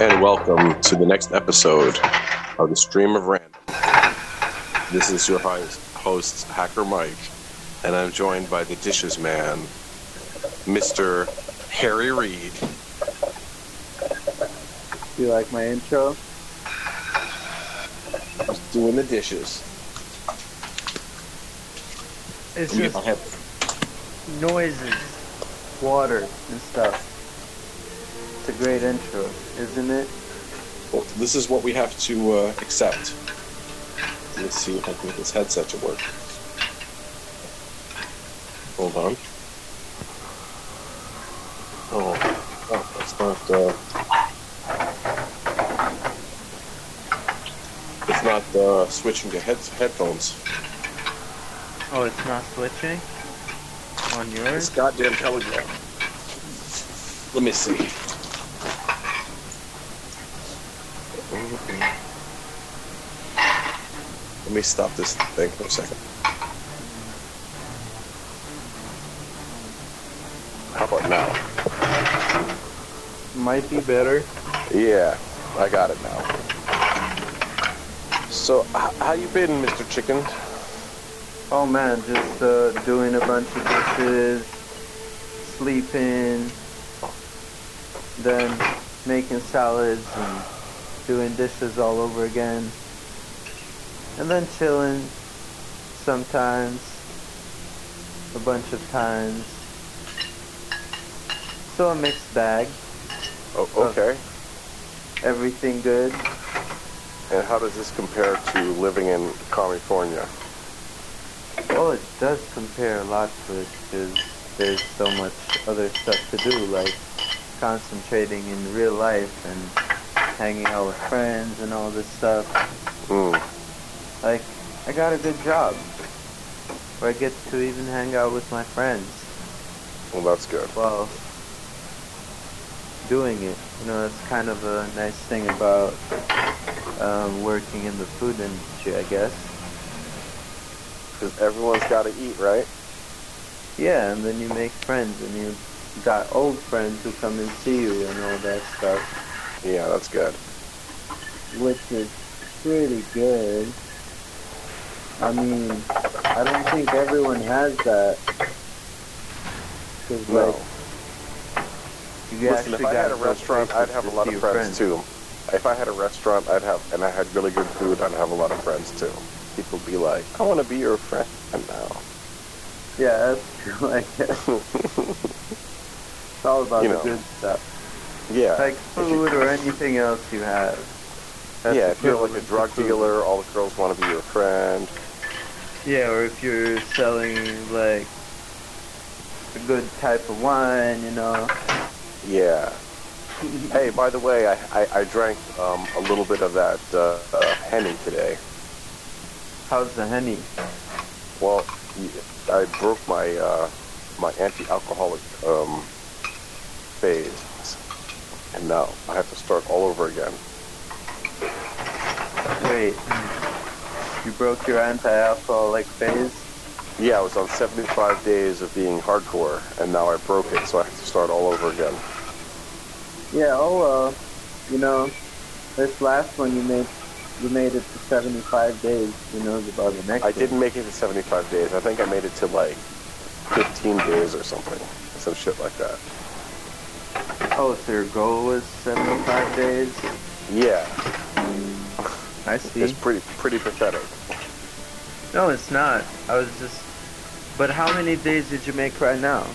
and welcome to the next episode of the Stream of Random. This is your host, Hacker Mike, and I'm joined by the Dishes Man, Mr. Harry Reid. Do you like my intro? Just doing the dishes. It's just have- noises, water, and stuff. It's a great intro, isn't it? well, this is what we have to uh, accept. Let's see if I can get this headset to work. Hold on. Oh, oh that's not. Uh, it's not uh, switching to head- headphones. Oh, it's not switching on This yours. goddamn telegram. Let me see. Let me stop this thing for a second. How about now? Might be better. Yeah, I got it now. So, how you been, Mr. Chicken? Oh man, just uh, doing a bunch of dishes, sleeping, then making salads and doing dishes all over again, and then chilling sometimes, a bunch of times. So a mixed bag, Oh, okay. everything good. And how does this compare to living in California? Well, it does compare a lot to it because there's so much other stuff to do, like concentrating in real life and hanging out with friends and all this stuff. Hmm. Like, I got a good job where I get to even hang out with my friends Well, that's good. Well, doing it. You know, that's kind of a nice thing about um, working in the food industry, I guess. Because everyone's got to eat, right? Yeah, and then you make friends, and you got old friends who come and see you and all that stuff, Yeah, that's good. which is pretty good. I mean, I don't think everyone has that. 'Cause, No. like, you Listen, if actually I had gotta a restaurant, I'd have a lot of your friends, too. If I had a restaurant, I'd have, and I had really good food, I'd have a lot of friends too. People be like, I want to be your friend now. Yeah, that's true. I guess it's all about You the know. good stuff, yeah. like If you- food or anything else you have. That's yeah, if you're like a drug dealer, all the girls want to be your friend. Yeah, or if you're selling like a good type of wine, you know. Yeah. Hey, by the way, I, I, I drank um, a little bit of that uh, uh, Henny today. How's the honey? Well, I broke my uh, my anti-alcoholic um, phase, and now I have to start all over again. Wait, you broke your anti-alcoholic phase? Yeah, I was on 75 days of being hardcore, and now I broke it, so I have to start all over again. Yeah. Oh well, you know, this last one you made, you made it to 75 days. Who knows about the next? I one? didn't make it to 75 days. I think I made it to like 15 days or something, some shit like that. Oh, so your goal was 75 days? Yeah, I see. it's pretty pretty pathetic. No, it's not. I was just. But how many days did you make right now?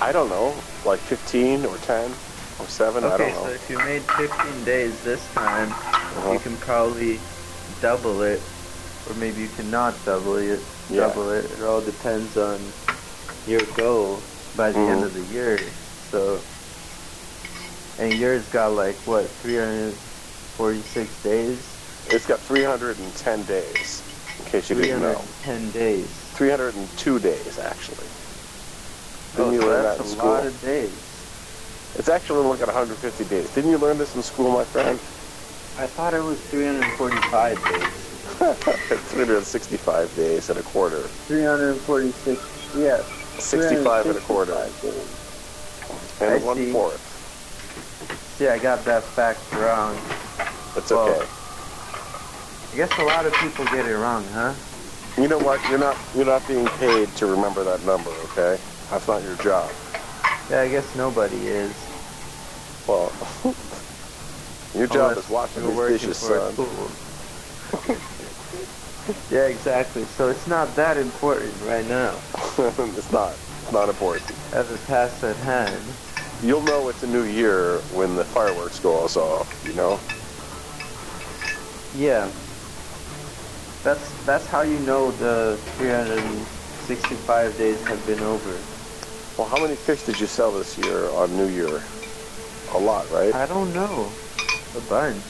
I don't know, like 15 or 10 or 7. I don't know. so if you made 15 days this time, Uh-huh. you can probably double it, or maybe you cannot double it. Yeah. Double it. It all depends on your goal by the end Mhm. of the year. So, and yours got like what 346 days. It's got 310 days, in case you didn't know. 310 days. 302 days, actually. Didn't oh, you learn that in school? that's a lot of days. It's actually like at 150 days. Didn't you learn this in school, my friend? I thought it was 345 days. 365 days and a quarter. 346. Yeah. 65 and a quarter. 365 days. And I one see. fourth. Yeah, I got that fact wrong. That's Well- okay. I guess a lot of people get it wrong, huh? You know what? You're not you're not being paid to remember that number, okay? That's not your job. Yeah, I guess nobody is. Well, your job Unless is washing working dishes, son. yeah, exactly. So it's not that important right now. it's not. It's not important. At the task at hand. You'll know it's a new year when the fireworks go off. You know. Yeah. That's that's how you know the 365 days have been over. Well, how many fish did you sell this year on New Year? A lot, right? I don't know. A bunch.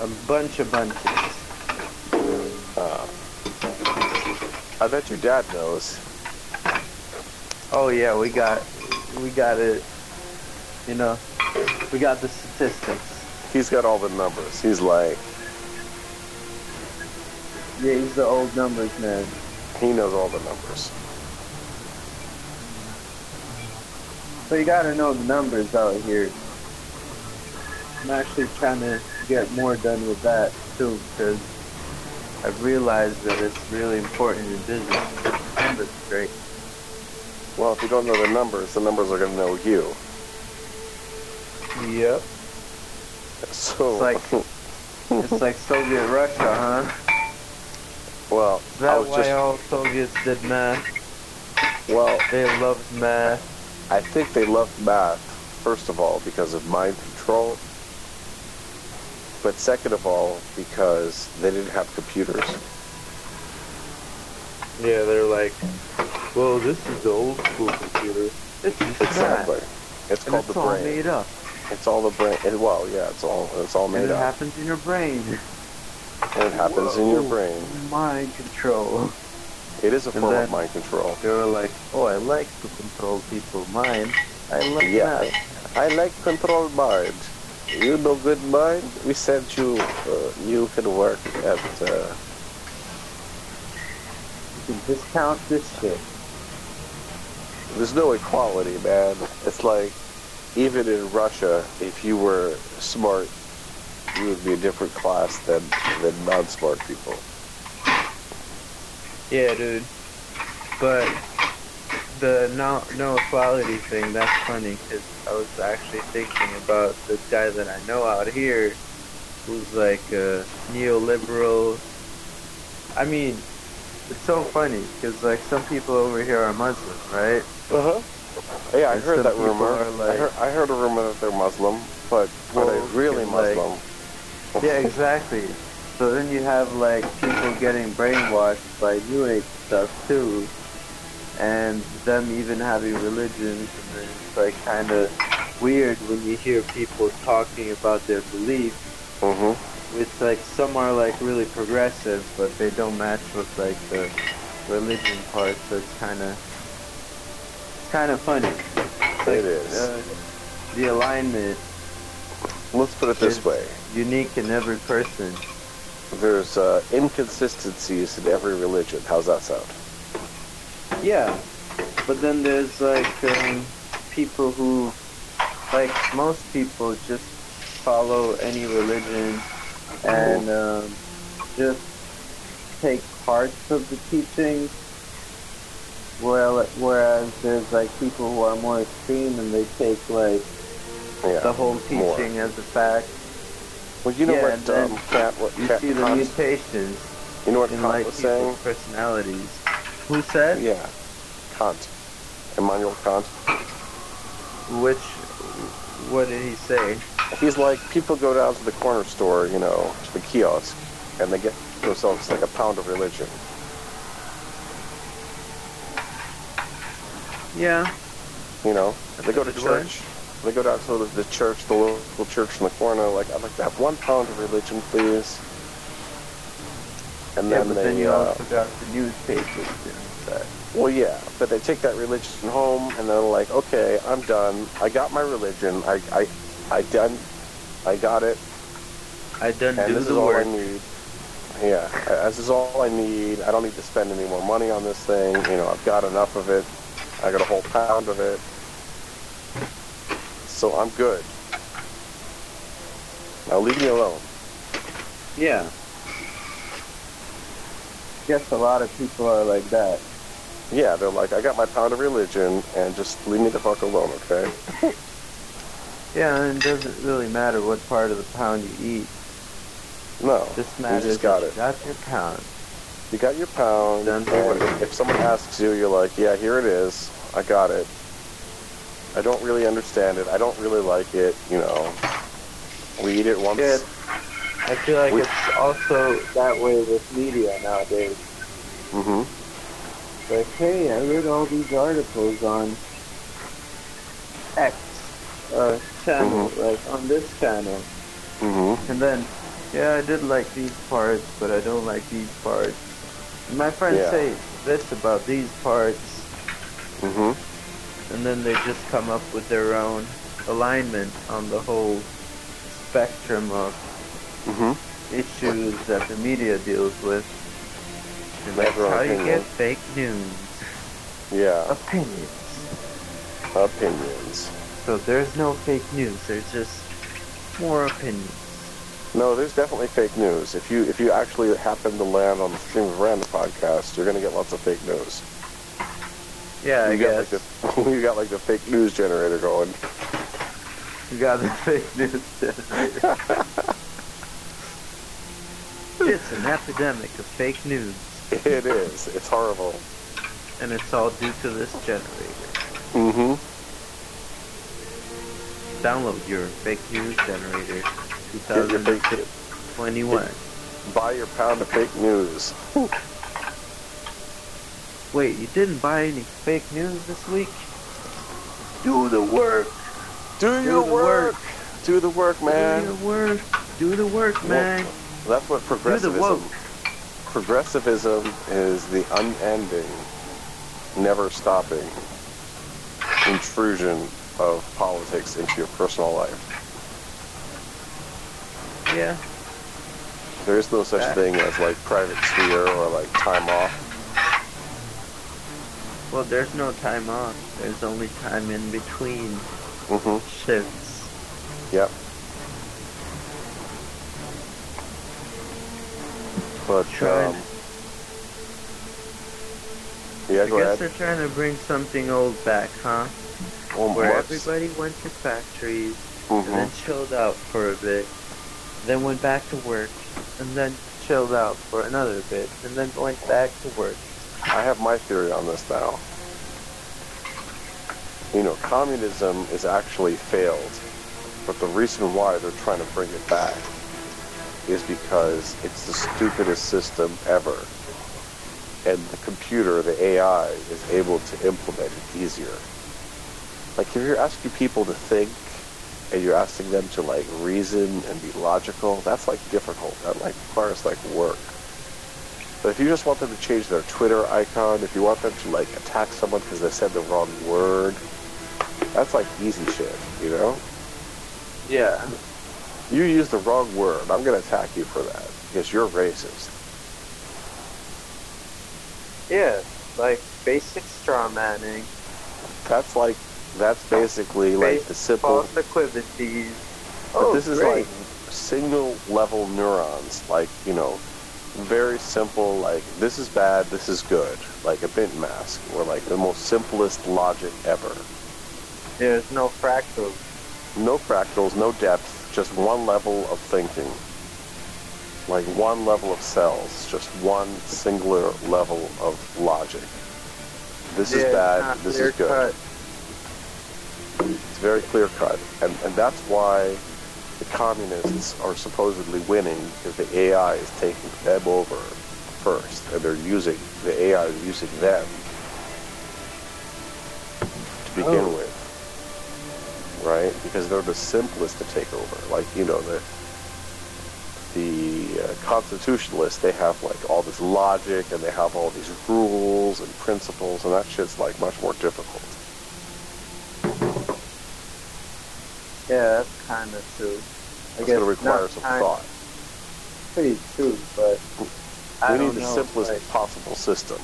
A bunch of bunches. Uh, I bet your dad knows. Oh yeah, we got we got it. You know, we got the statistics. He's got all the numbers. He's like, Yeah, he's the old numbers man. he knows all the numbers. So you gotta know the numbers out here. I'm actually trying to get more done with that too, because I've realized that it's really important in business. to get the Numbers straight. Well, if you don't know the numbers, the numbers are to know you. Yep. So, It's like- It's like Soviet Russia, huh? Well, that was why just, all Soviets did math? well, They loved math. I think they loved math, first of all, because of mind control. But second of all, because they didn't have computers. Yeah, they're like, well, this is the old school computer. It's Exactly. math. It's And called it's the all brain. made up. It's all the brain. It, well, yeah, it's all it's all And made it up. happens in your brain. And it happens in your brain. Mind control. It is a And form of mind control. They were like, oh, I like to control people's mind. I like Yeah, math. I like control mind. You know good mind? We sent you, uh, you can work at, uh, You can discount this shit. there's no equality, man. It's like, even in Russia, if you were smart, you would be a different class than, than non-smart people. Yeah, dude. But the no no equality thing, that's funny because I was actually thinking about this guy that I know out here who's like a neoliberal. I mean, it's so funny because like some people over here are Muslim, right? Uh-huh. Yeah, I And heard that rumor. are I, heard, I heard a rumor that they're Muslim, but are they really like- Muslim? Yeah, exactly. So then you have like people getting brainwashed by New Age stuff too, and them even having religions, and then it's like kind of weird when you hear people talking about their beliefs. Mm-hmm. It's like some are like really progressive, but they don't match with like the religion part. So it's kind of it's kind of funny. It's like, It is. Uh, the alignment Let's put it this Is- way. Unique in every person. There's uh, inconsistencies in every religion. How's that sound? Yeah, but then there's like um, people who, like most people, just follow any religion and um, just take parts of the teachings. Well, whereas there's like people who are more extreme and they take like Yeah. the whole more. teaching as a fact. Well, you know Yeah, what um, Kat, what You Kat see the Kant- mutations you know what in Kant like was saying? personalities. Who said? Yeah, Kant, Immanuel Kant. Which? What did he say? He's like people go down to the corner store, you know, to the kiosk, and they get themselves like a pound of religion. Yeah. You know, they go to church. They go down to the, the church, the local church in the corner. Like, I'd like to have one pound of religion, please. And Yeah, then but they, then you uh, also got the newspapers inside. well, yeah, but they take that religion home, and they're like, okay, I'm done. I got my religion. I, I, I done. I got it. I done and do this the is all work. I need. Yeah, this is all I need. I don't need to spend any more money on this thing. You know, I've got enough of it. I got a whole pound of it. So I'm good. Now leave me alone. Yeah. Guess a lot of people are like that. Yeah, they're like, I got my pound of religion, and just leave me the fuck alone, okay? Yeah, and it doesn't really matter what part of the pound you eat. No, Just you matters just got it. you got your pound. You got your pound, Done and if someone asks you, you're like, yeah, here it is. I got it. I don't really understand it. I don't really like it. You know, we eat it once. Yeah, I feel like We- it's also that way with media nowadays. hmm Like, hey, I read all these articles on X uh, channel, Mm-hmm. like on this channel. hmm And then, yeah, I did like these parts, but I don't like these parts. And my friends Yeah. say this about these parts, hmm and then they just come up with their own alignment on the whole spectrum of hmm issues that the media deals with. And that's how you get fake news. Yeah, Opinions. opinions. So there's no fake news, there's just more opinions. No, there's definitely fake news. If you if you actually happen to land on the Stream of Random podcast, you're gonna get lots of fake news. Yeah, I you got guess. like the you got like the fake news generator going. You got the fake news generator. it's an epidemic of fake news, It is. It's horrible. and it's all due to this generator. Mm-hmm. Download your fake news generator Get your fake 2021. buy your pound of fake news. Wait, you didn't buy any fake news this week? Do the work, Do, Do your the work. work. Do the work, man. do the work, do the work, man. That's what Do the progressivism. Progressivism is the unending, never stopping intrusion of politics into your personal life. Yeah, There is no such That- thing as like private sphere or like time off. Well, there's no time off. There's only time in between Mm-hmm. shifts. Yep. But Trying- um, yeah, I guess ahead. they're trying to bring something old back, huh? Oh, Where everybody went to factories Mhm. and then chilled out for a bit, then went back to work, and then chilled out for another bit, and then went back to work. I have my theory on this now. You know, communism is actually failed, but the reason why they're trying to bring it back is because it's the stupidest system ever. And the computer, the AI, is able to implement it easier. Like if you're asking people to think and you're asking them to like reason and be logical, that's like difficult. That like requires like work. But if you just want them to change their Twitter icon, if you want them to like attack someone because they said the wrong word, that's like easy shit, you know? Yeah. You use the wrong word, I'm gonna attack you for that because you're racist. Yeah, like basic straw manning, That's like that's basically like the simple. false equivalencies. But Oh, this is great. like single level neurons, like you know, very simple. Like this is bad, this is good, like a bint mask, or like the most simplest logic ever. There's no fractals. No fractals, no depth, just one level of thinking. Like one level of cells, just one singular level of logic. This Yeah, is bad, this is good. clear-cut. It's very clear cut. And, and that's why the communists are supposedly winning because the AI is taking them over first. And they're using, the AI is using them to begin Oh. with. Right? Because they're the simplest to take over. Like, you know, the the uh, constitutionalists, they have like all this logic and they have all these rules and principles and that shit's like much more difficult. Yeah, that's kind of true. I It's guess going to require some kind- thought. Pretty true, but I we don't need the know, simplest like- possible system.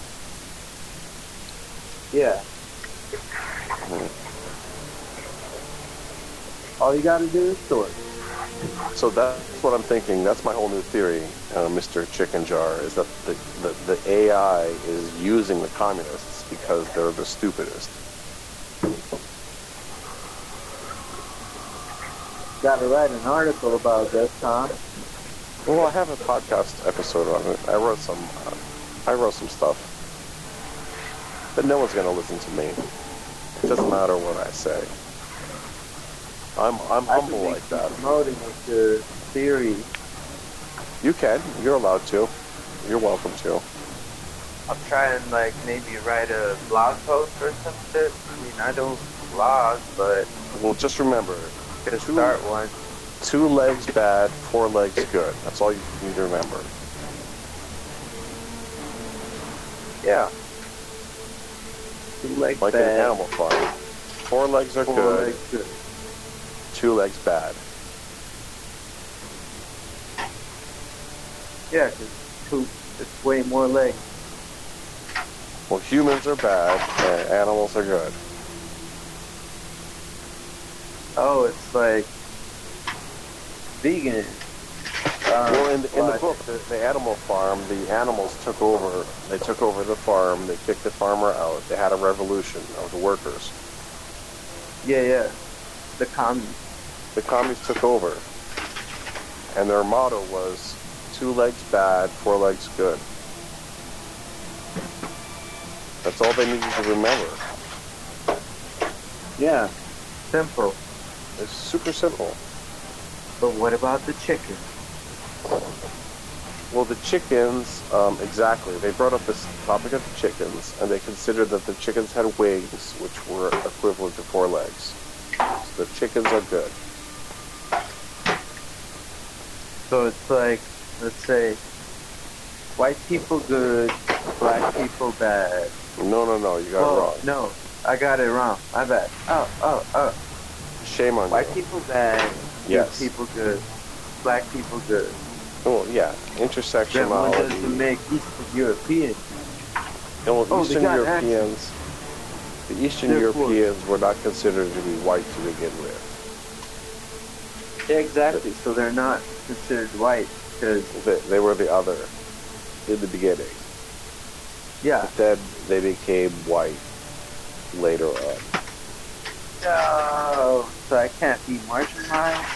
yeah. All you gotta do is sort. So that's what I'm thinking. That's my whole new theory, uh, Mr. Chicken Jar, is that the, the, the AI is using the communists because they're the stupidest. Gotta write an article about this, huh? Well, I have a podcast episode on it. I wrote some, uh, I wrote some stuff, but no one's gonna listen to me. It doesn't matter what I say. I'm I'm I humble think like that. Promoting of your theory. You can. You're allowed to. You're welcome to. I'm trying like maybe write a blog post or some shit. I mean, I don't blog, but Well, just remember, could Two- start one. two legs bad, four legs good. That's all you need to remember. Yeah. Two legs Like bad, Like an animal farm. Four legs are four good, legs good. two legs bad. Yeah, 'cause two, it's way more legs. Well, humans are bad and animals are good. Oh, it's like vegan. Um, well, in, the- in the book, the, the Animal Farm, the animals took over. They took over the farm. They kicked the farmer out. They had a revolution of the workers. Yeah, yeah. The commies. The commies took over, and their motto was two legs bad, four legs good. That's all they needed to remember. Yeah. Simple. It's super simple. But what about the chicken? Well, the chickens, um, exactly. They brought up this topic of the chickens, and they considered that the chickens had wings, which were equivalent to four legs. So the chickens are good. So it's like, let's say, white people good, black people bad. No, no, no, you got oh, it wrong. no, I got it wrong. My bad. Oh, oh, oh. Shame on White you. people bad, Yes. good people good, black people good. Well, yeah, Then what does it intersectionality. make Eastern European? No, Oh, Eastern Europeans. The Eastern Therefore- Europeans were not considered to be white to begin with. Exactly. So they're not considered white because, They, they were the other in the beginning. yeah. But then they became white later on. No. So I can't be marginalized.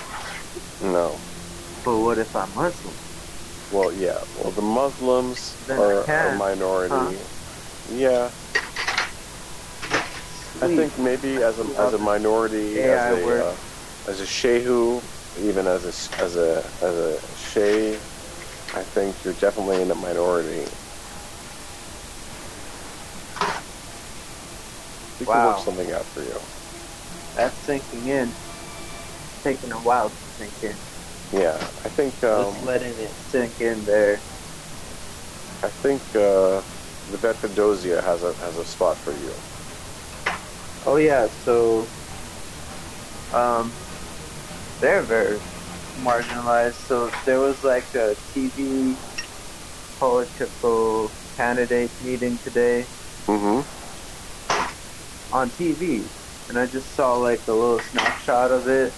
No. But what if I'm Muslim? Well, yeah. Well, the Muslims Then are a minority. huh? Yeah. I think maybe as a as a minority, Yeah, as a uh, as a shehu, even as a as a as a shay, I think you're definitely in a minority. We can work something out for you. That's sinking in. Taking a while to sink in. Yeah, I think um, Just letting it sink in there. I think uh, the vet has a has a spot for you. Oh yeah, so um they're very marginalized. So there was like a TV political candidate meeting today Mm-hmm. on TV, and I just saw like a little snapshot of it,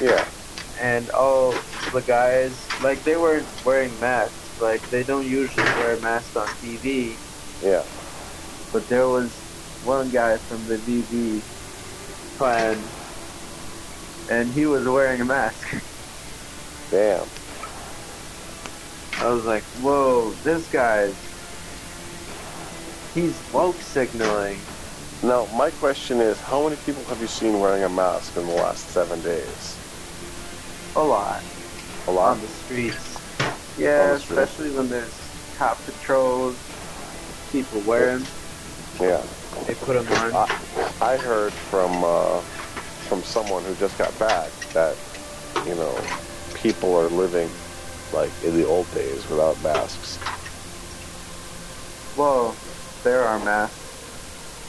Yeah. and all the guys like they weren't wearing masks. Like they don't usually wear masks on TV, Yeah. but there was one guy from the VV clan, and he was wearing a mask. Damn. I was like, whoa, this guy's. He's woke signaling. Now, my question is, how many people have you seen wearing a mask in the last seven days? A lot A lot. on the streets. Yeah, the streets. especially when there's cop patrols. People wear them. Yeah. They put them on. I, I heard from uh, from someone who just got back that you know people are living like in the old days without masks. Well, there are masks.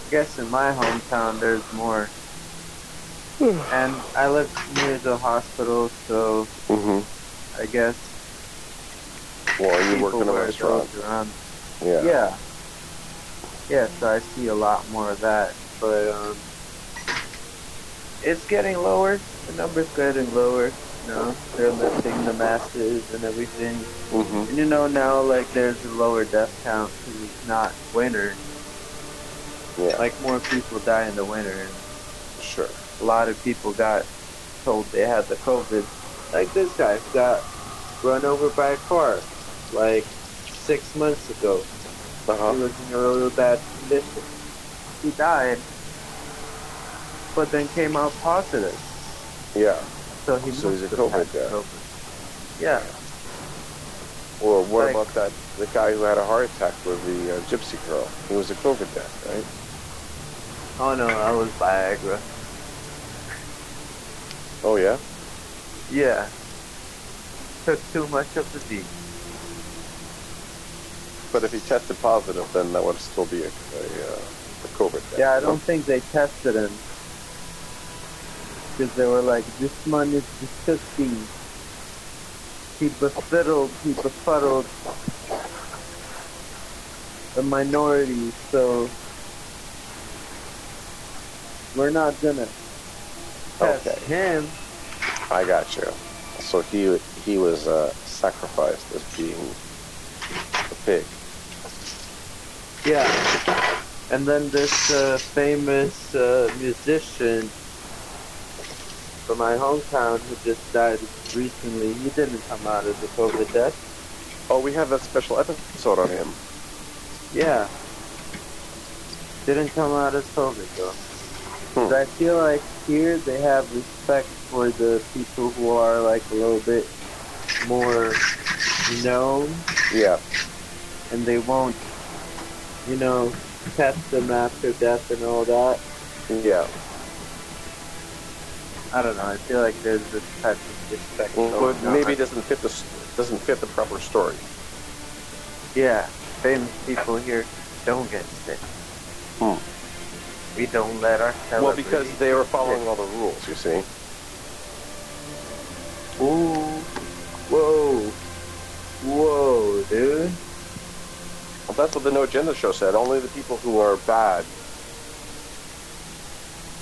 I guess in my hometown there's more. and I live near the hospital, so Mm-hmm. I guess Well, you work in a restaurant. Yeah. Yeah. Yeah, so I see a lot more of that. But um it's getting lower. The number's getting lower. You know, they're lifting the masses and everything. Mm-hmm. And you know now, like there's a lower death count because it's not winter. Yeah. Like more people die in the winter. And sure. a lot of people got told they had the COVID. Like this guy got run over by a car like six months ago. Uh He was in a really bad condition. He died, but then came out positive. Yeah. So he So he's a COVID guy. COVID. Yeah. Or what Like- about that the guy who had a heart attack with the uh, gypsy girl? He was a COVID death, right? Oh no, that was Viagra. Oh yeah. Yeah. Took too much of the D. But if he tested positive, then that would still be a, a, uh, a COVID death. Yeah, I don't think they tested him. Because they were like, this man is disgusting. He befuddled, he befuddled the minority, so we're not gonna test Okay. him. I got you. So he he was uh, sacrificed as being a pig. Yeah. And then this uh, famous uh, musician from my hometown who just died recently, he didn't come out as a COVID death. Oh, we have a special episode on him. Yeah. Didn't come out as COVID though. Hmm. I feel like here they have respect for the people who are like a little bit more known Yeah. and they won't, you know, test them after death and all that. Yeah. I don't know. I feel like there's this type of respect. Well, maybe it doesn't fit the doesn't fit the proper story. Yeah, famous people here don't get sick. Hmm. We don't let our Well, because they were following all the rules. You see. Ooh, whoa, whoa, dude. Well, that's what the No Agenda show said. Only the people who are bad,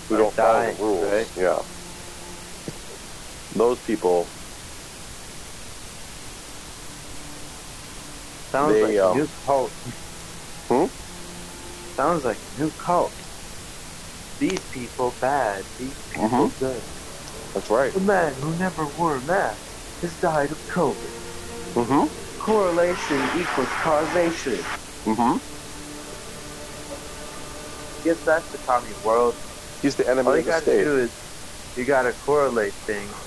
who Are don't follow the rules, right? yeah, those people, Sounds They, like um, a new cult. Hmm? Sounds like a new cult. These people bad. These people Mhm. good. that's right. The man who never wore a mask has died of COVID. Mm-hmm. Correlation equals causation. Mm-hmm. Guess that's the common world. He's the enemy All you of the gotta do is you gotta correlate things,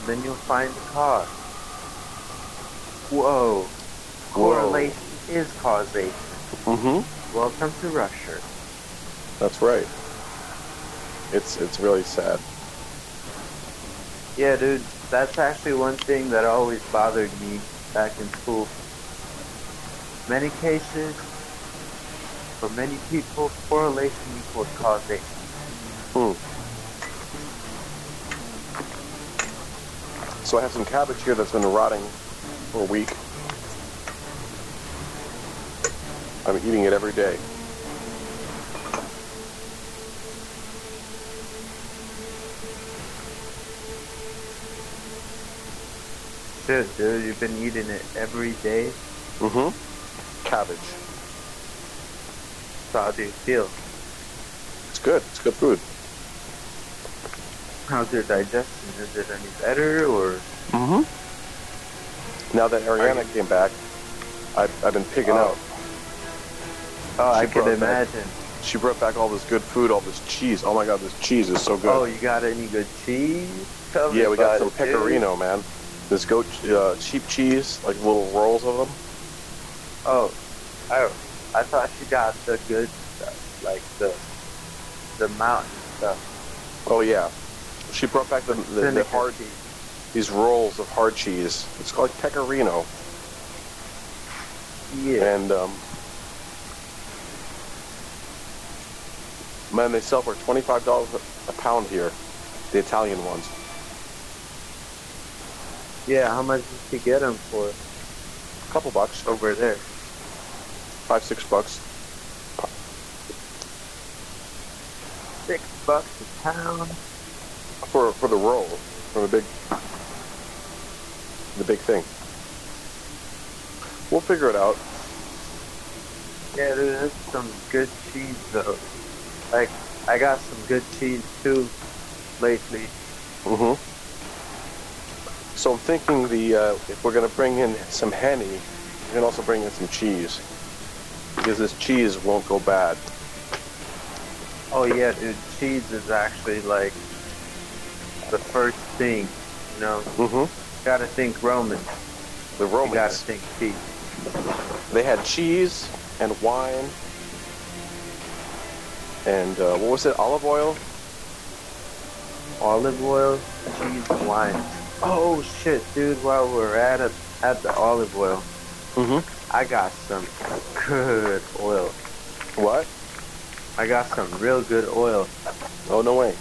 then you'll find the cause. Whoa. Correlation is causation. Mm-hmm. Welcome to Russia. That's right. It's it's really sad. Yeah, dude, that's actually one thing that always bothered me back in school. Many cases, for many people, correlation equals causation. Hmm. So I have some cabbage here that's been rotting for a week. I'm eating it every day. Shit, dude, you've been eating it every day. Mm-hmm. Cabbage. So how do you feel? It's good. It's good food. How's your digestion? Is it any better or? Mm-hmm. Now that Ariana you- came back, I've, I've been pigging Oh. out. Oh, I can brought back- imagine. She brought back all this good food, all this cheese. Oh my god, this cheese is so good. Oh, you got any good cheese? Tell yeah, we got some it, dude. pecorino, man. This goat uh, cheap cheese, like little rolls of them. Oh, I, I thought she got the good stuff, like the the mountain stuff. Oh yeah. She brought back the, the, the Vinegar hard cheese. these rolls of hard cheese. It's called pecorino, Yeah. and um, man, they sell for twenty five dollars a pound here. The Italian ones. Yeah, how much did you get them for A couple bucks, over there? five six bucks. Six bucks a pound. for for the roll, for the big the big thing. We'll figure it out. Yeah, dude, there's some good cheese though. Like, I got some good cheese too lately. hmm So I'm thinking the uh, if we're gonna bring in some henny, we can also bring in some cheese because this cheese won't go bad. Oh yeah, dude, cheese is actually like the first thing. You know, hmm gotta think Roman. The You gotta think cheese. they had cheese and wine and uh, what was it? Olive oil. Olive oil, cheese, wine. Oh shit, dude! While we're at it, at the olive oil, hmm I got some good oil. What? I got some real good oil. Oh no way.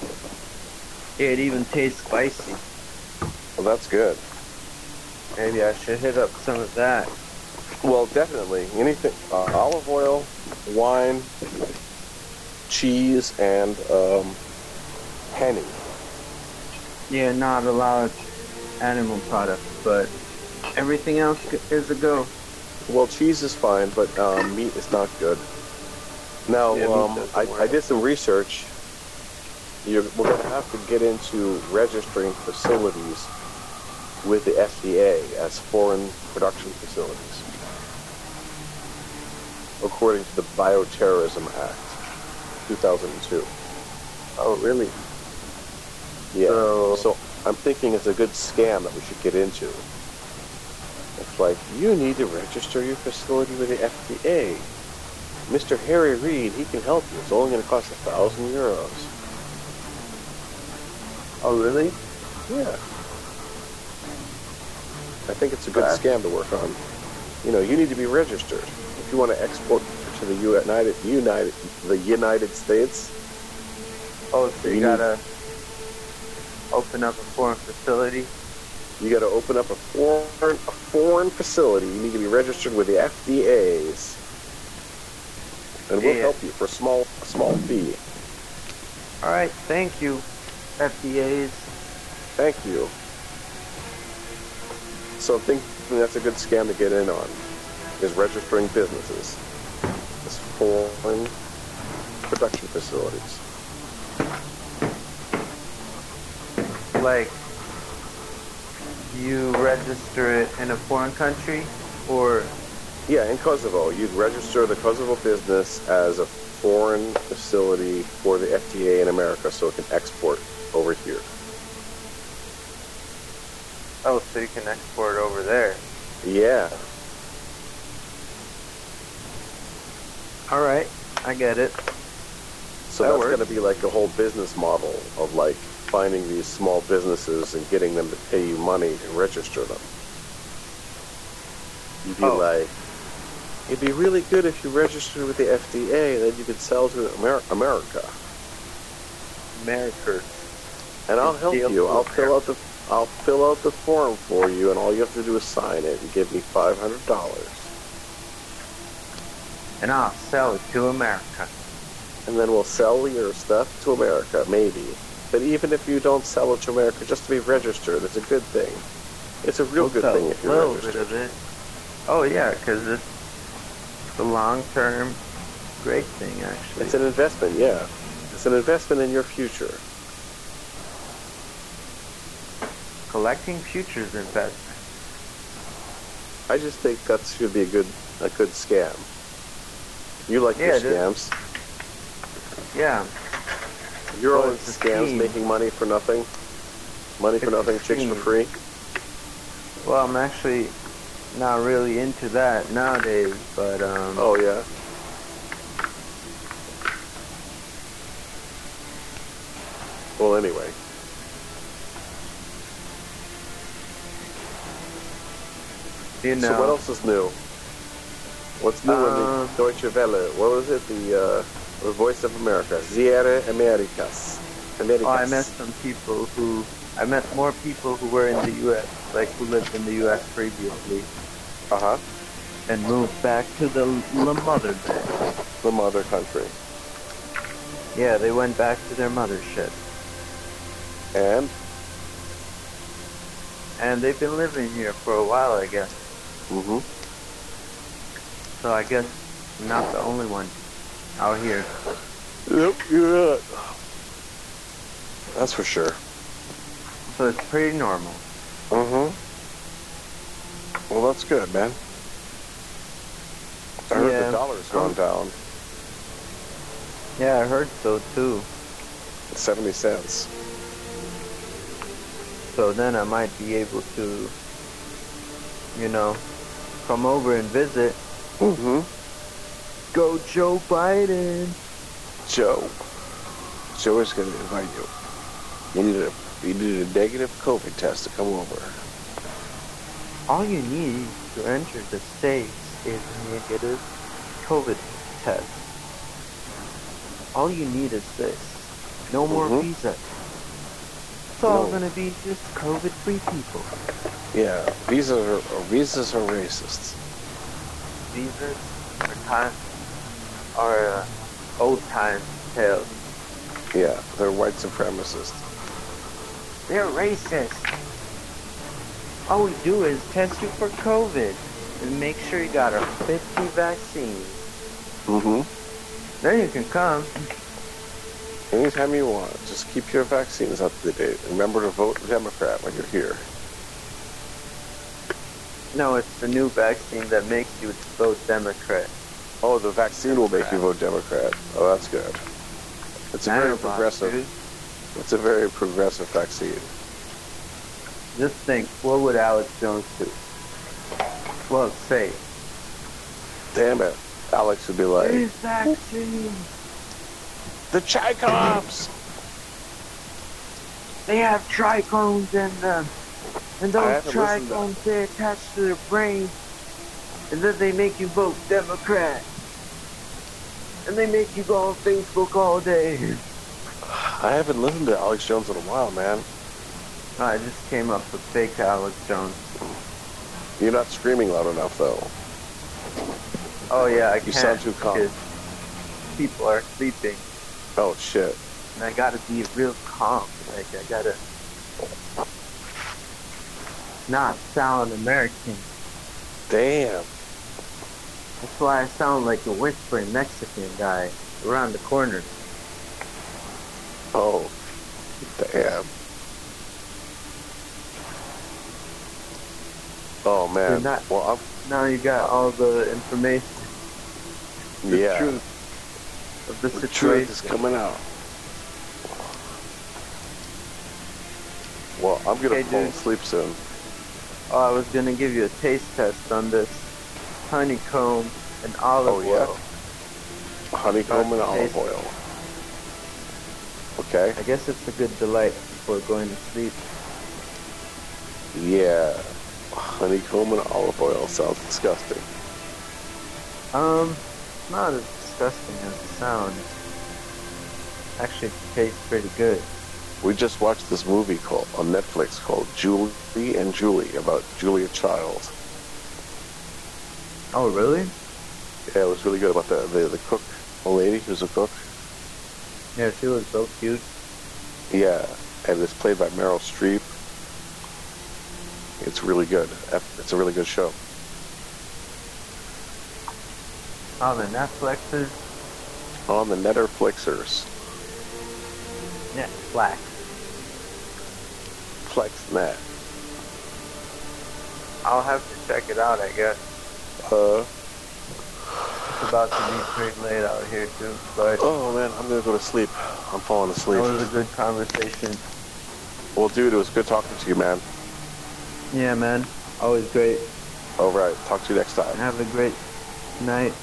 It even tastes spicy. Well, that's good. Maybe I should hit up some of that. Well, definitely. Anything, uh, olive oil, wine, cheese, and um, honey. Yeah, not a lot of animal products, but everything else is a go. Well, cheese is fine, but um, meat is not good. Now, Yeah, um, I. I did some research. You're, we're going to have to get into registering facilities with the FDA as foreign production facilities, according to the Bioterrorism Act, 2002. Oh, really? Yeah. So- So I'm thinking it's a good scam that we should get into. It's like you need to register your facility with the FDA. Mr. Harry Reid, he can help you. It's only going to cost a thousand euros. Oh, really? Yeah. I think it's a good Right. scam to work on. You know, you need to be registered if you want to export to the United United the United States. Oh, so you You gotta open up a foreign facility? You got to open up a foreign a foreign facility. You need to be registered with the FDA's, and we'll Yeah. help you for a small a small fee. All right, thank you, FDA's. Thank you. So I think that's a good scam to get in on, is registering businesses as foreign production facilities. Like, you register it in a foreign country, or Yeah, in Kosovo, you'd register the Kosovo business as a foreign facility for the FDA in America, so it can export over here. oh, so you can export over there. Yeah. All right, I get it. So That that's going to be like a whole business model of like finding these small businesses and getting them to pay you money to register them. You'd be Oh. like, it'd be really good if you registered with the FDA, then you could sell to Amer- America. America. And I'll help you. I'll fill out the I'll fill out the form for you, and all you have to do is sign it and give me five hundred dollars, And I'll sell it to America. and then we'll sell your stuff to America, maybe. But even if you don't sell it to America, just to be registered, it's a good thing. It's a real good thing if you're little registered. bit of it. Oh yeah, because it's the long-term great thing, actually. It's an investment, yeah. It's an investment in your future. Collecting futures investment. I just think that should be a good a good scam. You like Yeah, your is. scams? Yeah, You're all in scams, scheme. making money for nothing. Money for It's nothing, chicks for free. well, I'm actually not really into that nowadays, but um, Oh yeah. Well, anyway, you know, so what else is new? What's new in Uh, the Deutsche Welle? What was it? The uh, the Voice of America, Ziere Americas. Americas. oh, I met some people who I met more people who were in the U.S., like who lived in the U.S. previously, Uh huh. and moved back to the the motherland. The mother country. Yeah, they went back to their mothership. And and they've been living here for a while, I guess. mm-hmm. So I guess I'm not the only one out here. Yep, you're not. That's for sure. So it's pretty normal. Mm-hmm. Well, that's good, man. I heard Yeah. the dollar's gone down Yeah, I heard so too. 70 cents. So then I might be able to, you know, come over and visit. Mm-hmm. Go Joe Biden. Joe. Joe is going to invite you. You need a you need a negative COVID test to come over. All you need to enter the States is a negative COVID test. All you need is this. No more Mhm. visa. It's all No. gonna be just COVID-free people. Yeah, visas are visas are racist. Visas are time are uh, old time tales. Yeah, they're white supremacists. They're racist. All we do is test you for COVID and make sure you got our 50 vaccines. Mm-hmm. Then you can come. Anytime you want, just keep your vaccines up to date. Remember to vote Democrat when you're here. No, it's the new vaccine that makes you vote Democrat. Oh, the vaccine will make you vote Democrat. Oh, that's good. It's a very progressive. dude. It's a very progressive vaccine. Just think, what would Alex Jones do? Well, say, Damn it, Alex would be like these vaccines, the Chaikovs. they have trichomes in them. And those haven't listened to- trichomes, they attach to their brain. And then they make you vote Democrat. And they make you go on Facebook all day. I haven't listened to Alex Jones in a while, man. I just came up with fake Alex Jones. You're not screaming loud enough, though. Oh yeah, I You can't. sound too calm. People are sleeping. Oh shit. And I gotta be real calm. Like I gotta not sound American. Damn. That's why I sound like a whispering Mexican guy around the corner. Oh. Damn. Oh man. Not- well, Now you got all the information, the yeah. truth of the The truth is coming out. Well, I'm gonna Okay, fall asleep soon. Oh, I was gonna give you a taste test on this honeycomb and olive Oh, yeah? oil. Honeycomb and olive oil. Okay. I guess it's a good delight before going to sleep. Yeah. Honeycomb and olive oil sounds disgusting. Um, not as disgusting as it sounds. Actually, it tastes pretty good. We just watched this movie called on Netflix called Julie and Julia about Julia Child. Oh, really? Yeah, it was really good about the the, the cook, a lady who's a cook. Yeah, she was so cute. Yeah, and it's played by Meryl Streep. It's really good. It's a really good show. On the Netflixers. On the Netterflixers. Netflix. FlexNet. I'll have to check it out, I guess. Uh, It's about to be pretty late out here, too. But oh man, I'm gonna go to sleep. I'm falling asleep. was a good conversation. Well, dude, it was good talking to you, man. Yeah, man. Always great. All right, talk to you next time. Have a great night.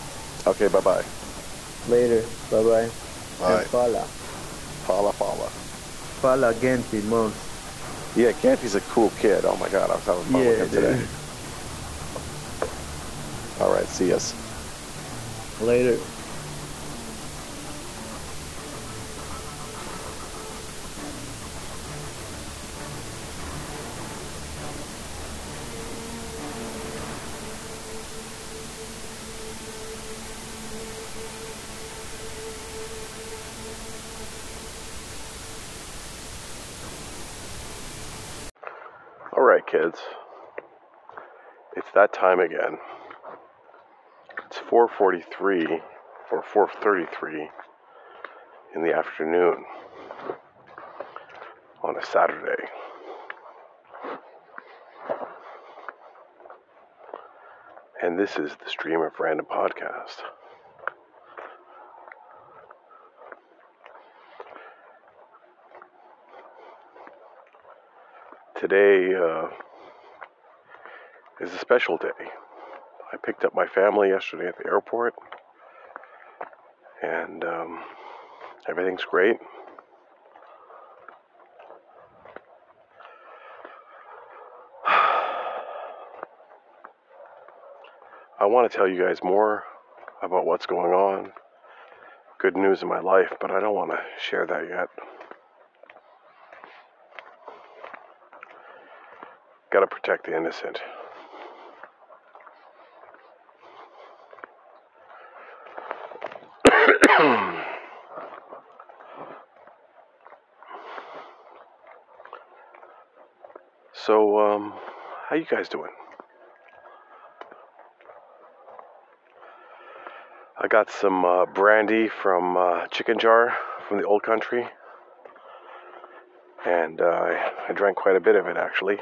Okay, bye bye. Later. Bye-bye. Bye. And fala. Fala, fala. Fala gente, mons. Yeah, Canty's a cool kid. Oh my god, I was having fun Yeah, with him today. All right, see us. Later. All right, kids. It's that time again. It's 4:43 or 4:33 in the afternoon on a Saturday. And this is the Stream of Random podcast. Today uh, is a special day. I picked up my family yesterday at the airport, and um, everything's great. I want to tell you guys more about what's going on, good news in my life, but I don't want to share that yet. Got to protect the innocent. So, um, how you guys doing? I got some uh, brandy from uh, Chicken Jar from the old country. And uh, I, I drank quite a bit of it actually.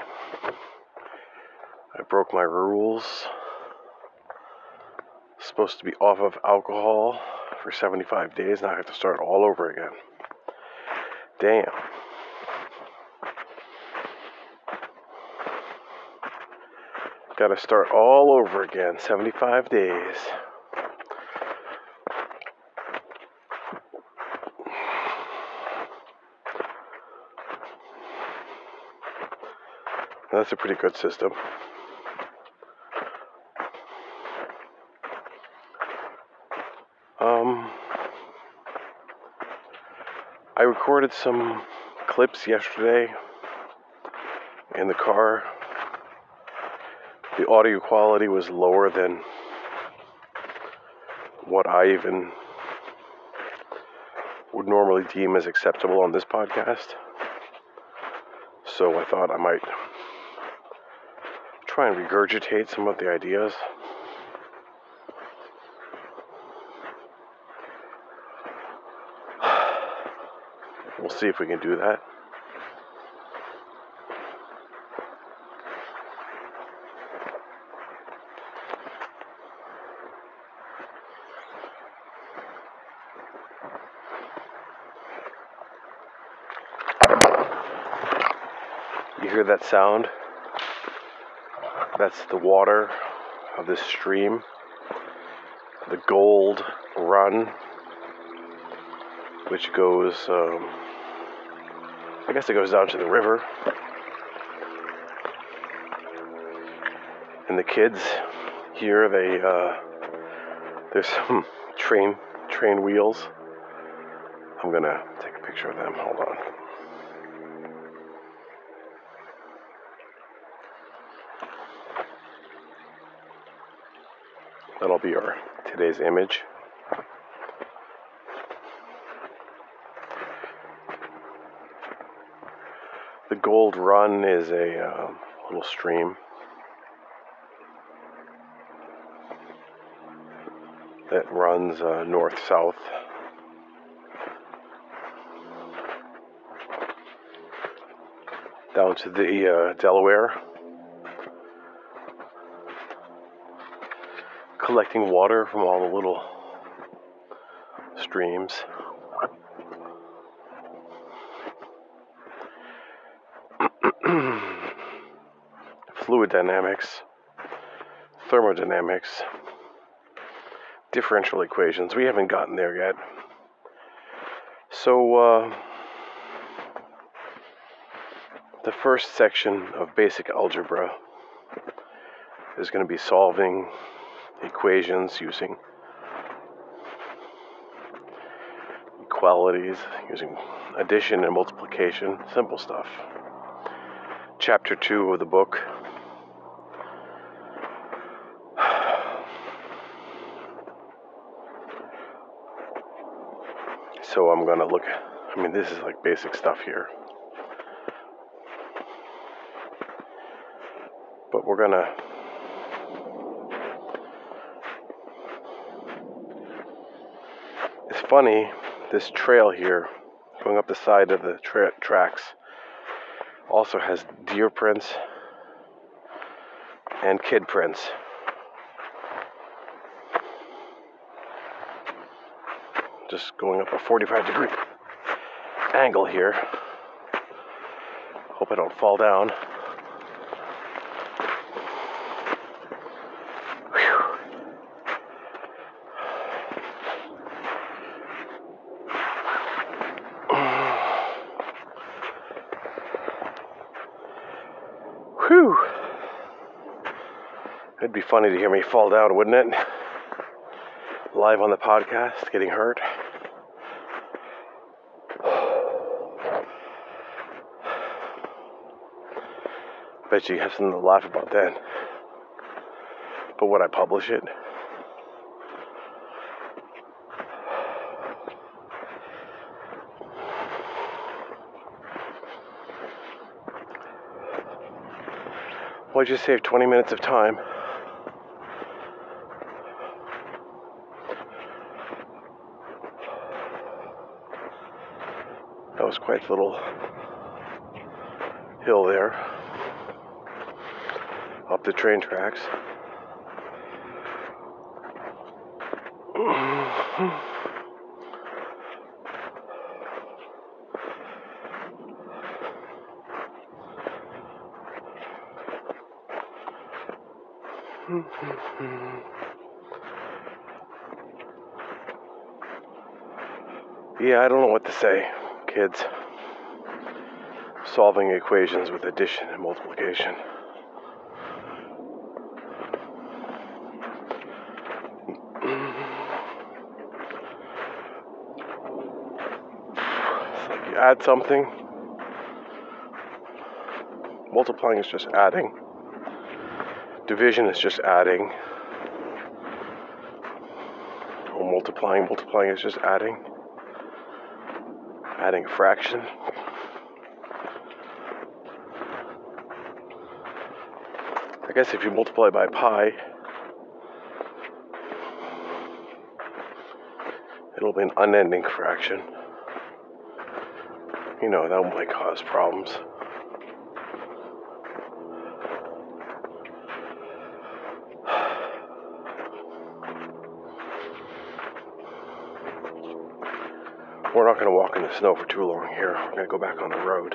I broke my rules. Supposed to be off of alcohol for 75 days. Now I have to start all over again. Damn. Gotta start all over again. 75 days. That's a pretty good system. Um, I recorded some clips yesterday in the car. The audio quality was lower than what I even would normally deem as acceptable on this podcast. So I thought I might try and regurgitate some of the ideas. We'll see if we can do that. You hear that sound? That's the water of this stream, the Gold Run, which goes, um, I guess it goes down to the river. And the kids here, they, uh, there's some train, train wheels. I'm gonna take a picture of them. Hold on. That'll be our today's image. Gold Run is a uh, little stream that runs uh, north south. Down to the uh, Delaware. collecting water from all the little streams. Fluid dynamics, thermodynamics, differential equations. We haven't gotten there yet. So, uh, the first section of basic algebra is going to be solving equations using equalities, using addition and multiplication, simple stuff. Chapter 2 of the book. So I'm going to look, I mean, this is like basic stuff here. But we're gonna It's funny, this trail here going up the side of the tra- tracks also has deer prints and kid prints. Just going up a 45 degree angle here. Hope I don't fall down. Whew. It'd be funny to hear me fall down, wouldn't it? Live on the podcast, getting hurt. Bet you have something to laugh about then. But would I publish it? Why'd you save 20 minutes of time? That was quite a little hill there. Up the train tracks. Yeah, I don't know what to say, kids. Solving equations with addition and multiplication. Add something, multiplying is just adding, division is just adding, or multiplying, multiplying is just adding adding a fraction. I guess if you multiply by pi, it'll be an unending fraction. You know, that might cause problems. We're not going to walk in the snow for too long here. We're going to go back on the road.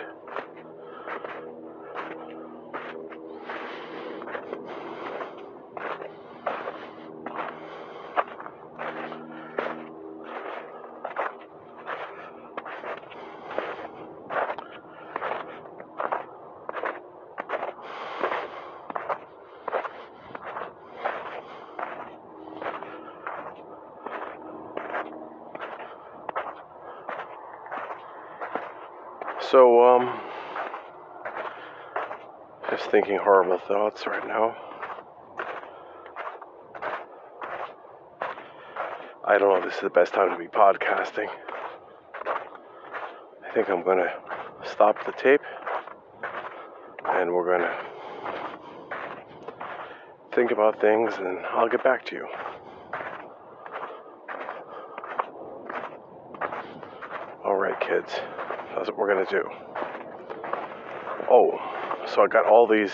So, um, just thinking horrible thoughts right now. I don't know if this is the best time to be podcasting. I think I'm gonna stop the tape and we're gonna think about things and I'll get back to you. All right, kids. That's what we're gonna do. Oh, so I got all these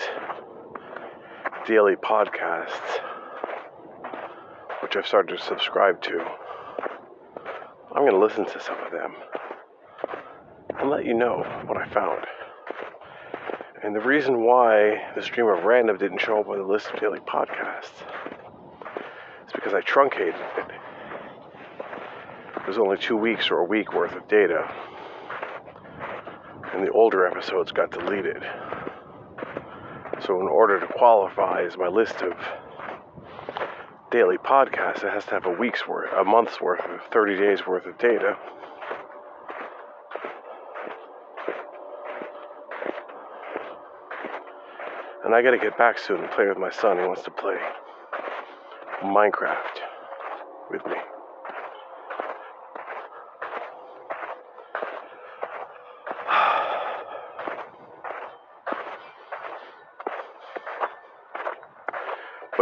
daily podcasts, which I've started to subscribe to. I'm gonna listen to some of them and let you know what I found. And the reason why the stream of random didn't show up on the list of daily podcasts is because I truncated it. There's only two weeks or a week worth of data and the older episodes got deleted. So, in order to qualify as my list of daily podcasts, it has to have a week's worth, a month's worth, of 30 days worth of data. And I gotta get back soon and play with my son. He wants to play Minecraft with me.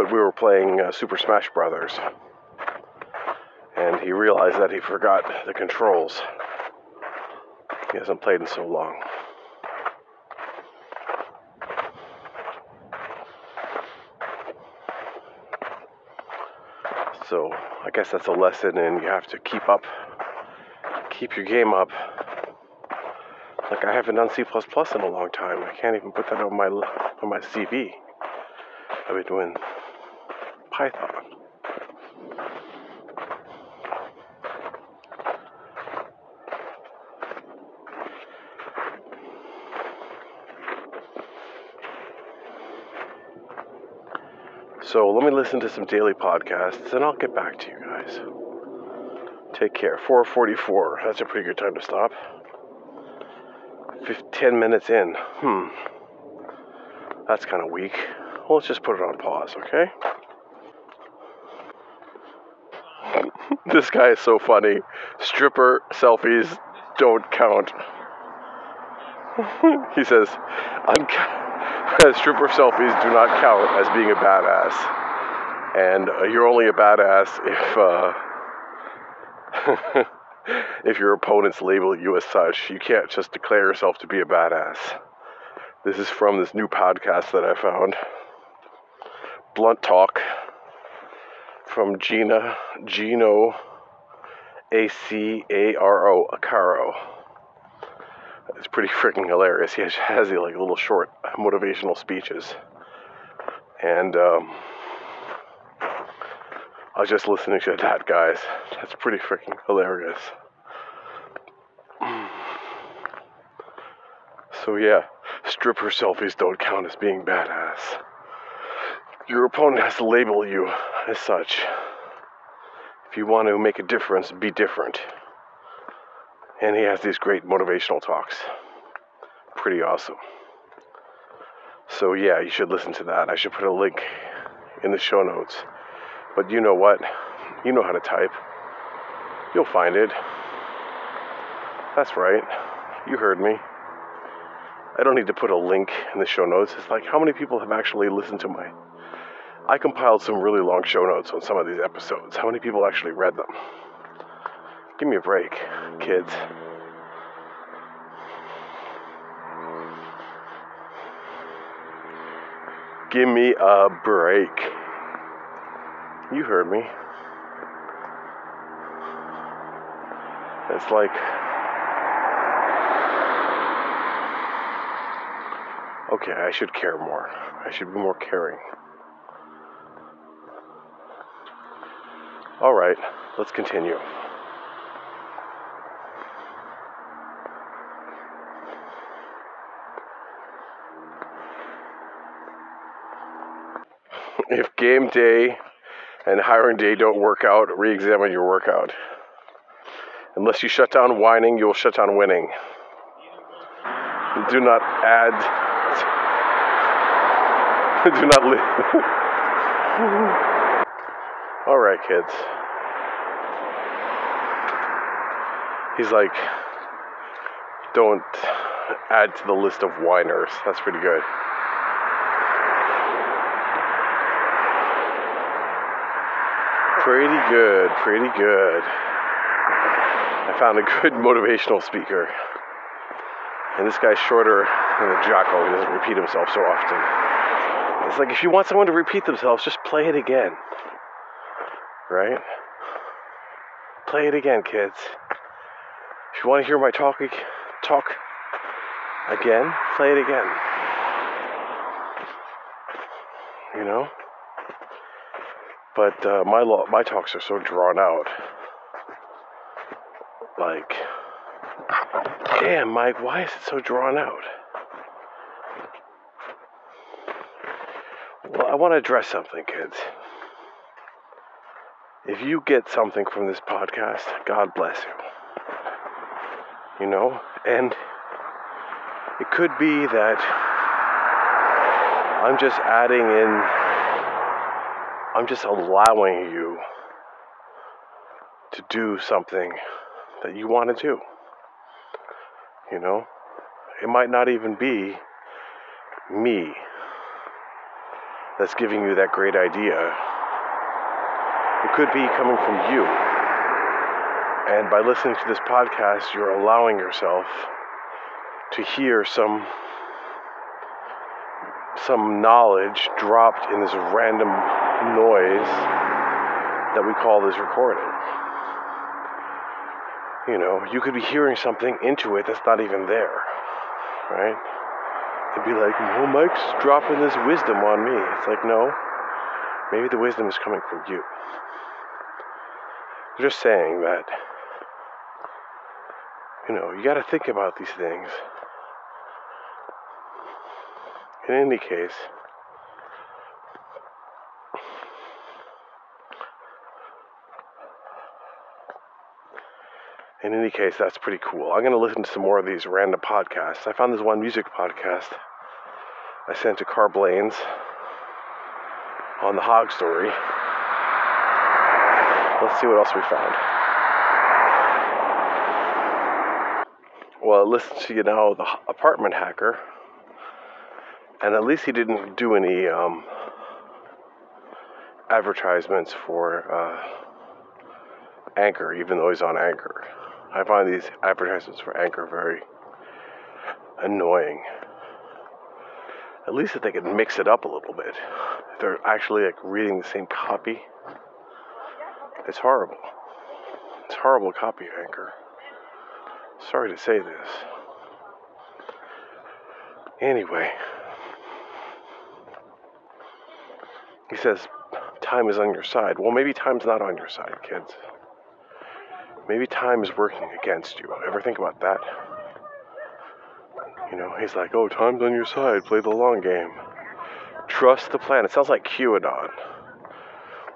but we were playing uh, Super Smash Brothers, and he realized that he forgot the controls. He hasn't played in so long. So I guess that's a lesson, and you have to keep up, keep your game up. Like I haven't done C++ in a long time. I can't even put that on my on my CV. I've been doing Python. So let me listen to some daily podcasts and I'll get back to you guys. Take care. 444. That's a pretty good time to stop. 10 minutes in. Hmm. That's kind of weak. Well, let's just put it on pause, okay? this guy is so funny. Stripper selfies don't count. he says, stripper selfies do not count as being a badass. And uh, you're only a badass if uh, if your opponents label you as such. You can't just declare yourself to be a badass. This is from this new podcast that I found. Blunt Talk from Gina Gino A C A R O Acaro. It's pretty freaking hilarious. He has like little short motivational speeches, and um, I was just listening to that, guys. That's pretty freaking hilarious. So yeah, stripper selfies don't count as being badass. Your opponent has to label you as such. If you want to make a difference, be different. And he has these great motivational talks. Pretty awesome. So, yeah, you should listen to that. I should put a link in the show notes. But you know what? You know how to type. You'll find it. That's right. You heard me. I don't need to put a link in the show notes. It's like how many people have actually listened to my. I compiled some really long show notes on some of these episodes. How many people actually read them? Give me a break, kids. Give me a break. You heard me. It's like okay, I should care more. I should be more caring. All right, let's continue. if game day and hiring day don't work out, re examine your workout. Unless you shut down whining, you will shut down winning. Do not add. Do not live. All right, kids. He's like, don't add to the list of whiners. That's pretty good. Pretty good, pretty good. I found a good motivational speaker. And this guy's shorter than the Jocko. He doesn't repeat himself so often. It's like if you want someone to repeat themselves, just play it again. Right? Play it again, kids. If you want to hear my talk, talk again, play it again. You know? But uh, my lo- my talks are so drawn out. Like, damn, Mike, why is it so drawn out? Well, I want to address something, kids. If you get something from this podcast, God bless you. You know, and it could be that I'm just adding in I'm just allowing you to do something that you want to do. You know, it might not even be me that's giving you that great idea. It could be coming from you. And by listening to this podcast, you're allowing yourself to hear some some knowledge dropped in this random noise that we call this recording. You know, you could be hearing something into it that's not even there, right? It'd be like, well, Mike's dropping this wisdom on me. It's like, no, maybe the wisdom is coming from you. I'm just saying that, you know, you got to think about these things. In any case, in any case, that's pretty cool. I'm going to listen to some more of these random podcasts. I found this one music podcast I sent to Car Blaines on the Hog story. Let's see what else we found. Well, listen to you know the apartment hacker, and at least he didn't do any um, advertisements for uh, Anchor, even though he's on Anchor. I find these advertisements for Anchor very annoying. At least if they could mix it up a little bit. If they're actually like reading the same copy. It's horrible. It's horrible copy, Anchor. Sorry to say this. Anyway, he says time is on your side. Well, maybe time's not on your side, kids. Maybe time is working against you. Ever think about that? You know, he's like, oh, time's on your side. Play the long game. Trust the plan. It sounds like QAnon.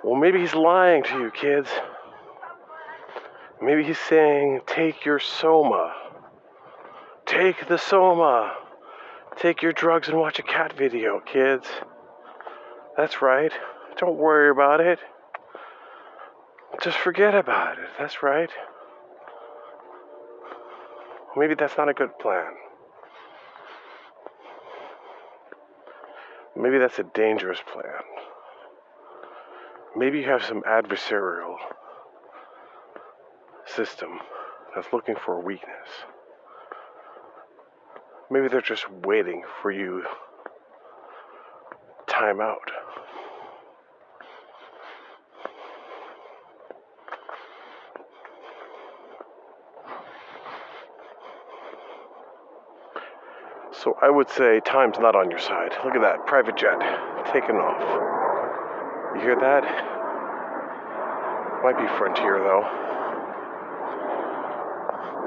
Well, maybe he's lying to you, kids. Maybe he's saying, take your soma. Take the soma. Take your drugs and watch a cat video, kids. That's right. Don't worry about it. Just forget about it. That's right. Maybe that's not a good plan. Maybe that's a dangerous plan. Maybe you have some adversarial system that's looking for a weakness. Maybe they're just waiting for you time out. So I would say time's not on your side. Look at that private jet taking off. You hear that? Might be Frontier though.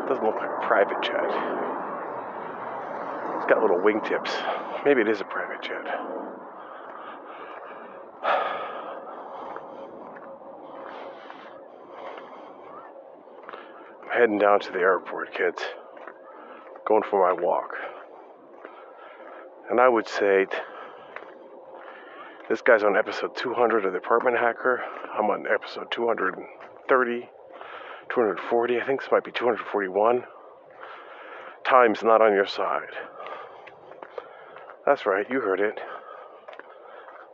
Doesn't look like a private jet. It's got little wingtips. Maybe it is a private jet. I'm heading down to the airport, kids. Going for my walk. And I would say this guy's on episode 200 of The Apartment Hacker. I'm on episode 230, 240. I think this might be 241. Time's not on your side. That's right, you heard it.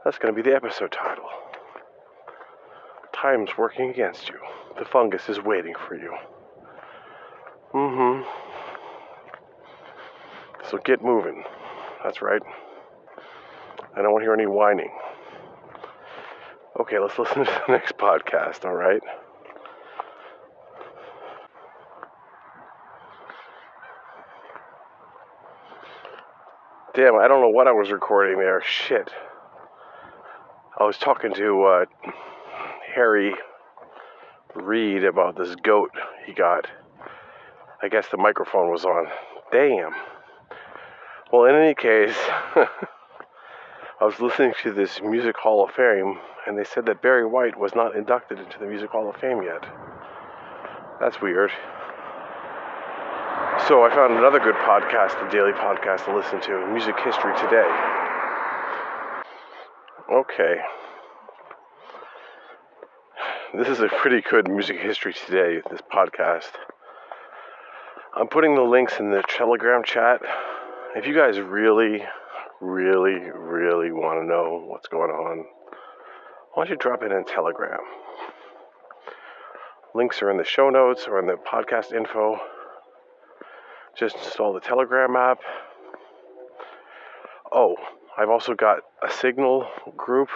That's going to be the episode title. Time's working against you. The fungus is waiting for you. Mm hmm. So get moving. That's right. I don't want to hear any whining. Okay, let's listen to the next podcast, all right? Damn, I don't know what I was recording there. Shit. I was talking to uh, Harry Reid about this goat he got. I guess the microphone was on. Damn. Well, in any case, I was listening to this Music Hall of Fame, and they said that Barry White was not inducted into the Music Hall of Fame yet. That's weird. So I found another good podcast, a daily podcast to listen to, Music History Today. Okay. This is a pretty good Music History Today, this podcast. I'm putting the links in the Telegram chat if you guys really, really, really want to know what's going on, why don't you drop it in Telegram? Links are in the show notes or in the podcast info. Just install the Telegram app. Oh, I've also got a Signal group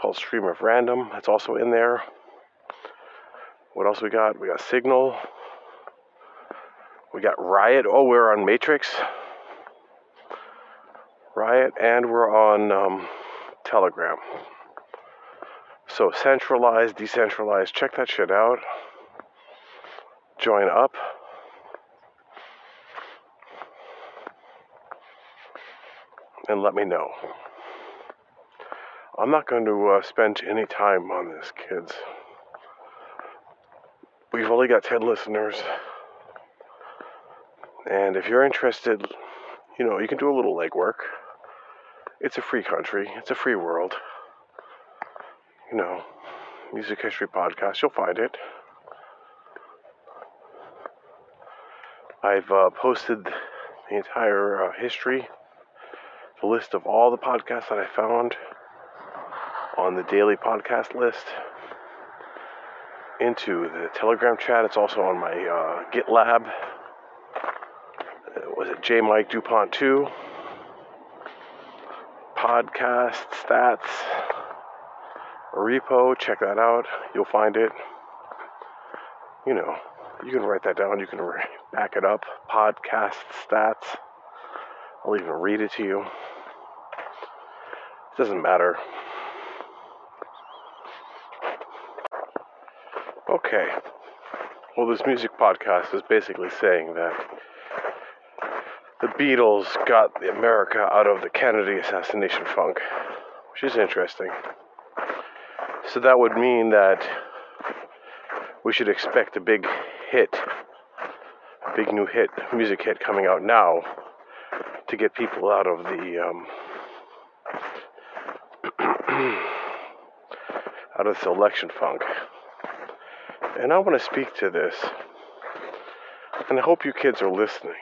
called Stream of Random. That's also in there. What else we got? We got Signal. We got Riot. Oh, we're on Matrix. Riot, and we're on um, Telegram. So centralized, decentralized. Check that shit out. Join up. And let me know. I'm not going to uh, spend any time on this, kids. We've only got 10 listeners. And if you're interested, you know, you can do a little legwork. It's a free country, it's a free world. You know, music history podcast, you'll find it. I've uh, posted the entire uh, history, the list of all the podcasts that I found on the daily podcast list into the Telegram chat. It's also on my uh, GitLab. Uh, was it J Mike DuPont 2? Podcast stats repo. Check that out. You'll find it. You know, you can write that down. You can back it up. Podcast stats. I'll even read it to you. It doesn't matter. Okay. Well, this music podcast is basically saying that the Beatles got the America out of the Kennedy assassination funk, which is interesting. So that would mean that we should expect a big hit, a big new hit, music hit coming out now to get people out of the um, out of this election funk. And I want to speak to this. And I hope you kids are listening.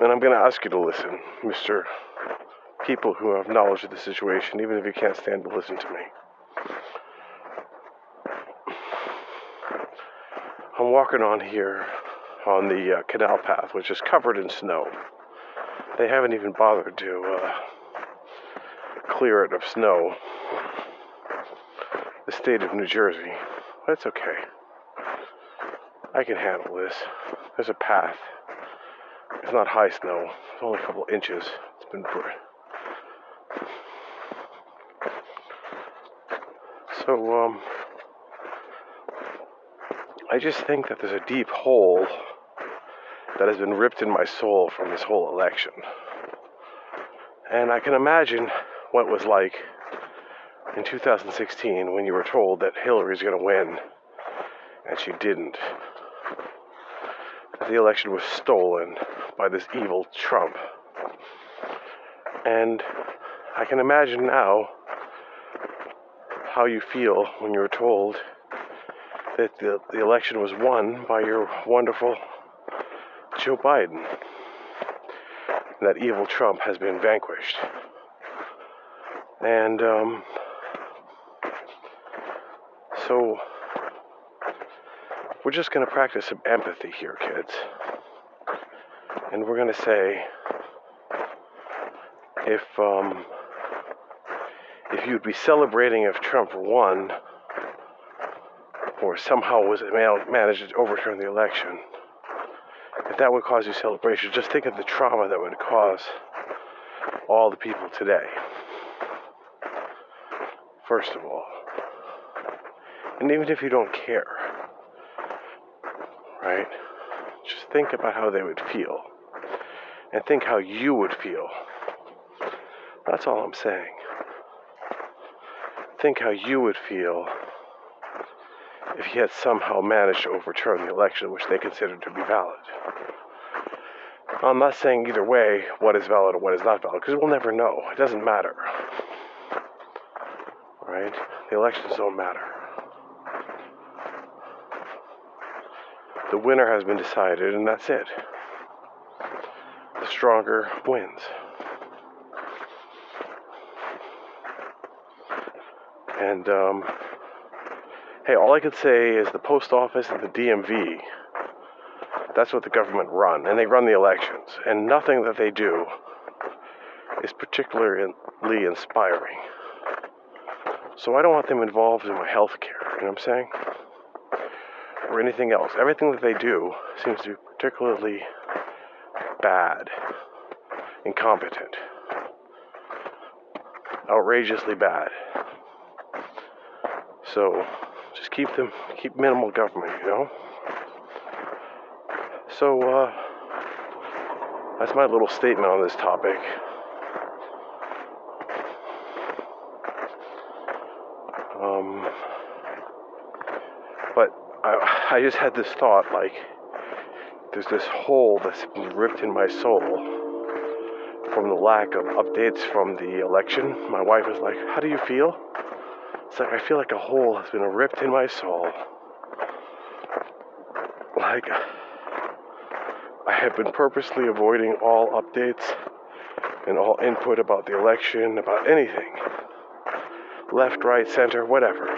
And I'm going to ask you to listen, Mr. People who have knowledge of the situation, even if you can't stand to listen to me. I'm walking on here on the uh, canal path, which is covered in snow. They haven't even bothered to uh, clear it of snow the state of New Jersey. That's okay. I can handle this. There's a path. It's not high snow. It's only a couple inches. It's been pretty. So, um, I just think that there's a deep hole that has been ripped in my soul from this whole election. And I can imagine what it was like in 2016 when you were told that Hillary's going to win and she didn't. That the election was stolen by this evil Trump. And I can imagine now how you feel when you were told that the, the election was won by your wonderful Joe Biden. And that evil Trump has been vanquished. And um, so we're just going to practice some empathy here, kids. And we're going to say if um, if you'd be celebrating if Trump won or somehow was managed to overturn the election, if that would cause you celebration, just think of the trauma that would cause all the people today. First of all. And even if you don't care, right? Just think about how they would feel. And think how you would feel. That's all I'm saying. Think how you would feel if he had somehow managed to overturn the election which they considered to be valid. I'm not saying either way what is valid or what is not valid, because we'll never know. It doesn't matter. The elections don't matter. The winner has been decided, and that's it. the stronger wins. And um, hey, all I can say is the post office and the DMV. That's what the government run, and they run the elections. And nothing that they do is particularly inspiring. So I don't want them involved in my health care, you know what I'm saying? Or anything else. Everything that they do seems to be particularly bad, incompetent, outrageously bad. So just keep them, keep minimal government, you know? So, uh, that's my little statement on this topic. Um, but I, just had this thought like, there's this hole that's been ripped in my soul from the lack of updates from the election. My wife was like, How do you feel? It's like I feel like a hole has been ripped in my soul. Like I have been purposely avoiding all updates and all input about the election, about anything. Left, right, center, whatever.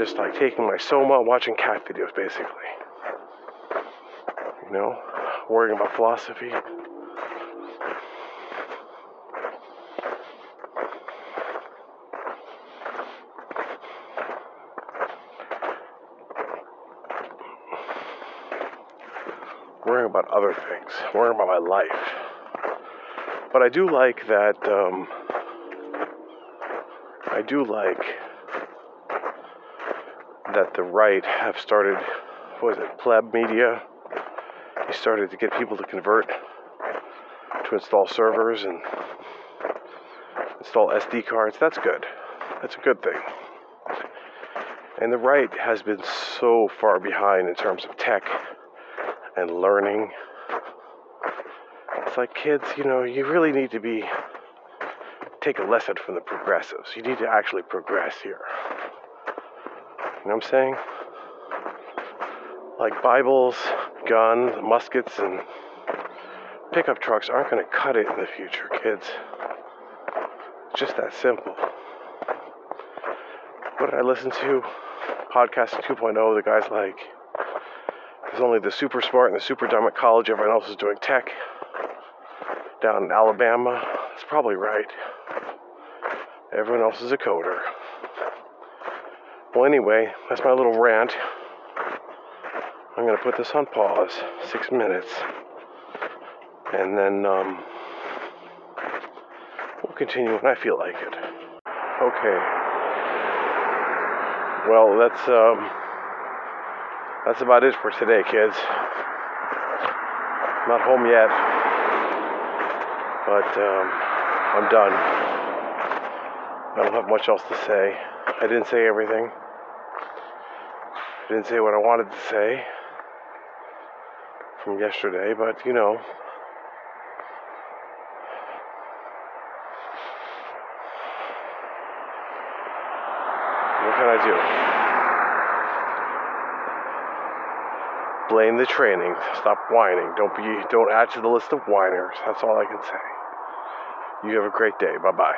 Just like taking my soma, watching cat videos basically. You know, worrying about philosophy. Worrying about other things, worrying about my life. But I do like that, um, I do like that the right have started, was it, pleb media? He started to get people to convert to install servers and install SD cards. That's good. That's a good thing. And the right has been so far behind in terms of tech and learning. It's like kids, you know, you really need to be take a lesson from the progressives. You need to actually progress here. You know what I'm saying? Like Bibles, guns, muskets, and pickup trucks aren't going to cut it in the future, kids. It's just that simple. What did I listen to? Podcast 2.0, the guy's like, there's only the super smart and the super dumb at college, everyone else is doing tech. Down in Alabama, that's probably right. Everyone else is a coder. Well, anyway, that's my little rant. I'm going to put this on pause, six minutes, and then um, we'll continue when I feel like it. Okay. Well, that's um, that's about it for today, kids. Not home yet, but um, I'm done. I don't have much else to say. I didn't say everything. I didn't say what I wanted to say from yesterday, but you know. What can I do? Blame the training. Stop whining. Don't be don't add to the list of whiners. That's all I can say. You have a great day. Bye bye.